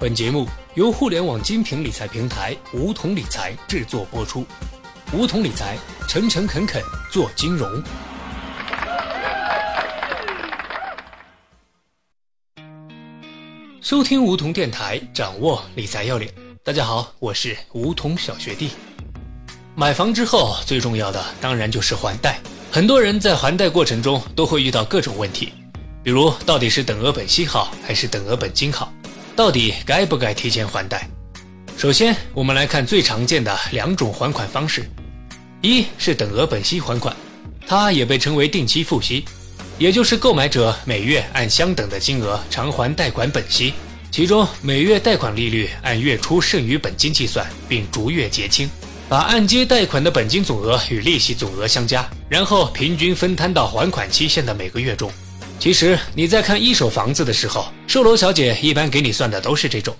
本节目由互联网精品理财平台梧桐理财制作播出。梧桐理财，诚诚恳恳做金融。收听梧桐电台，掌握理财要领。大家好，我是梧桐小学弟。买房之后，最重要的当然就是还贷。很多人在还贷过程中都会遇到各种问题，比如到底是等额本息好还是等额本金好？到底该不该提前还贷？首先，我们来看最常见的两种还款方式，一是等额本息还款，它也被称为定期付息，也就是购买者每月按相等的金额偿还贷款本息，其中每月贷款利率按月初剩余本金计算，并逐月结清，把按揭贷款的本金总额与利息总额相加，然后平均分摊到还款期限的每个月中。其实你在看一手房子的时候，售楼小姐一般给你算的都是这种，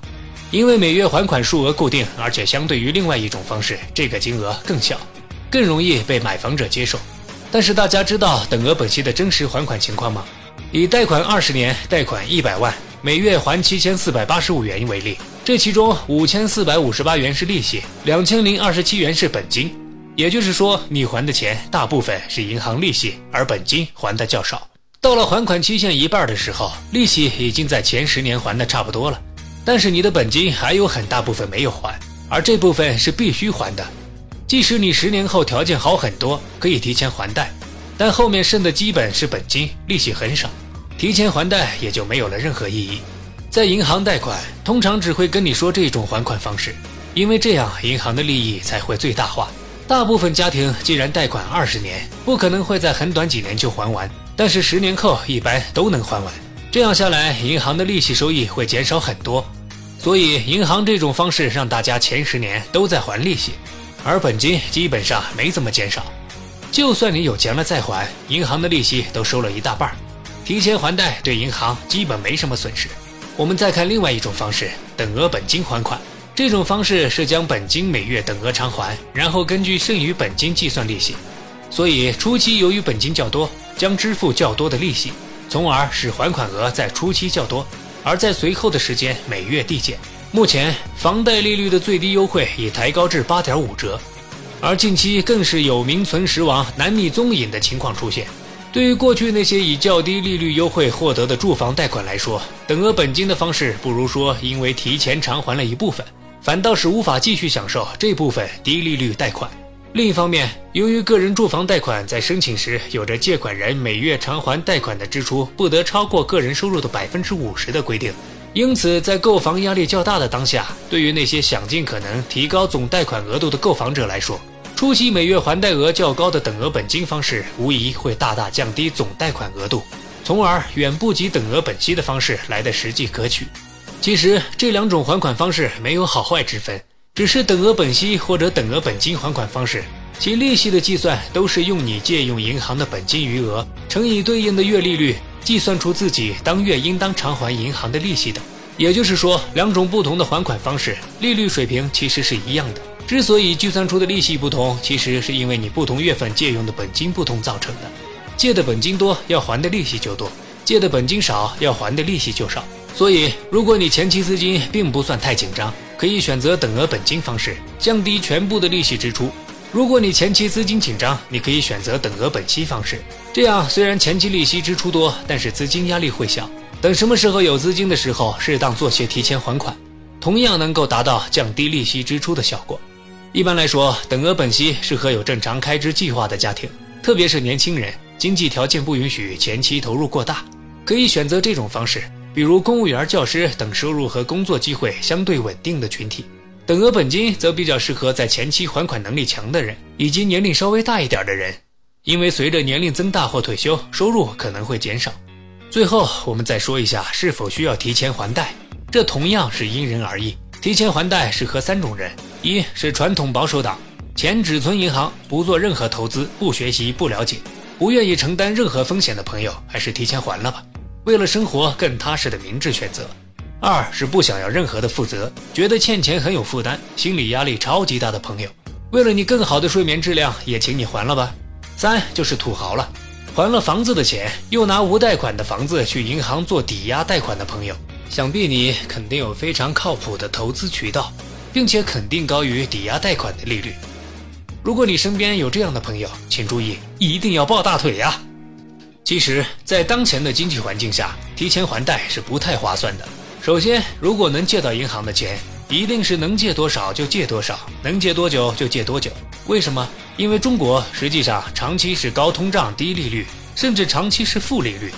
因为每月还款数额固定，而且相对于另外一种方式，这个金额更小，更容易被买房者接受。但是大家知道等额本息的真实还款情况吗？以贷款二十年，贷款一百万，每月还七千四百八十五元为例，这其中五千四百五十八元是利息，两千零二十七元是本金，也就是说你还的钱大部分是银行利息，而本金还的较少。到了还款期限一半的时候，利息已经在前十年还的差不多了，但是你的本金还有很大部分没有还，而这部分是必须还的。即使你十年后条件好很多，可以提前还贷，但后面剩的基本是本金，利息很少，提前还贷也就没有了任何意义。在银行贷款，通常只会跟你说这种还款方式，因为这样银行的利益才会最大化。大部分家庭既然贷款二十年，不可能会在很短几年就还完。但是十年后一般都能还完，这样下来，银行的利息收益会减少很多。所以，银行这种方式让大家前十年都在还利息，而本金基本上没怎么减少。就算你有钱了再还，银行的利息都收了一大半。提前还贷对银行基本没什么损失。我们再看另外一种方式，等额本金还款。这种方式是将本金每月等额偿还，然后根据剩余本金计算利息。所以初期由于本金较多。将支付较多的利息，从而使还款额在初期较多，而在随后的时间每月递减。目前房贷利率的最低优惠已抬高至八点五折，而近期更是有名存实亡、难觅踪影的情况出现。对于过去那些以较低利率优惠获得的住房贷款来说，等额本金的方式不如说因为提前偿还了一部分，反倒是无法继续享受这部分低利率贷款。另一方面，由于个人住房贷款在申请时有着借款人每月偿还贷款的支出不得超过个人收入的百分之五十的规定，因此在购房压力较大的当下，对于那些想尽可能提高总贷款额度的购房者来说，初期每月还贷额较高的等额本金方式无疑会大大降低总贷款额度，从而远不及等额本息的方式来的实际可取。其实这两种还款方式没有好坏之分。只是等额本息或者等额本金还款方式，其利息的计算都是用你借用银行的本金余额乘以对应的月利率，计算出自己当月应当偿还银行的利息的。也就是说，两种不同的还款方式，利率水平其实是一样的。之所以计算出的利息不同，其实是因为你不同月份借用的本金不同造成的。借的本金多，要还的利息就多；借的本金少，要还的利息就少。所以，如果你前期资金并不算太紧张，可以选择等额本金方式，降低全部的利息支出。如果你前期资金紧张，你可以选择等额本息方式。这样虽然前期利息支出多，但是资金压力会小。等什么时候有资金的时候，适当做些提前还款，同样能够达到降低利息支出的效果。一般来说，等额本息适合有正常开支计划的家庭，特别是年轻人，经济条件不允许前期投入过大，可以选择这种方式。比如公务员、教师等收入和工作机会相对稳定的群体，等额本金则比较适合在前期还款能力强的人以及年龄稍微大一点的人，因为随着年龄增大或退休，收入可能会减少。最后，我们再说一下是否需要提前还贷，这同样是因人而异。提前还贷适合三种人：一是传统保守党，钱只存银行，不做任何投资，不学习，不了解，不愿意承担任何风险的朋友，还是提前还了吧。为了生活更踏实的明智选择，二是不想要任何的负责，觉得欠钱很有负担，心理压力超级大的朋友，为了你更好的睡眠质量，也请你还了吧。三就是土豪了，还了房子的钱，又拿无贷款的房子去银行做抵押贷款的朋友，想必你肯定有非常靠谱的投资渠道，并且肯定高于抵押贷款的利率。如果你身边有这样的朋友，请注意，一定要抱大腿呀！其实，在当前的经济环境下，提前还贷是不太划算的。首先，如果能借到银行的钱，一定是能借多少就借多少，能借多久就借多久。为什么？因为中国实际上长期是高通胀、低利率，甚至长期是负利率。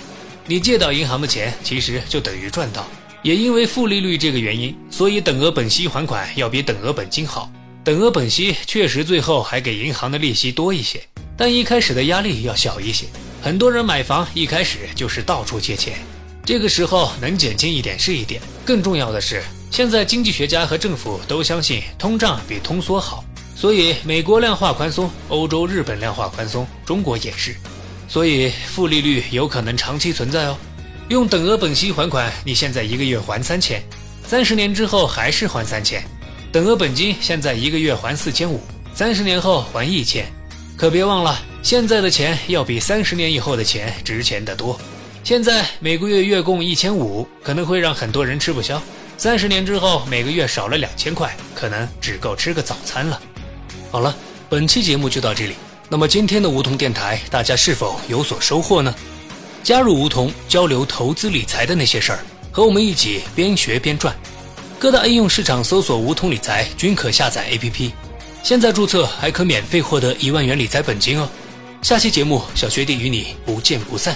你借到银行的钱，其实就等于赚到。也因为负利率这个原因，所以等额本息还款要比等额本金好。等额本息确实最后还给银行的利息多一些，但一开始的压力要小一些。很多人买房一开始就是到处借钱，这个时候能减轻一点是一点。更重要的是，现在经济学家和政府都相信通胀比通缩好，所以美国量化宽松，欧洲、日本量化宽松，中国也是。所以负利率有可能长期存在哦。用等额本息还款，你现在一个月还三千，三十年之后还是还三千。等额本金现在一个月还四千五，三十年后还一千。可别忘了。现在的钱要比三十年以后的钱值钱得多。现在每个月月供一千五，可能会让很多人吃不消。三十年之后，每个月少了两千块，可能只够吃个早餐了。好了，本期节目就到这里。那么今天的梧桐电台，大家是否有所收获呢？加入梧桐，交流投资理财的那些事儿，和我们一起边学边赚。各大应用市场搜索“梧桐理财”均可下载 APP。现在注册还可免费获得一万元理财本金哦。下期节目，小学弟与你不见不散。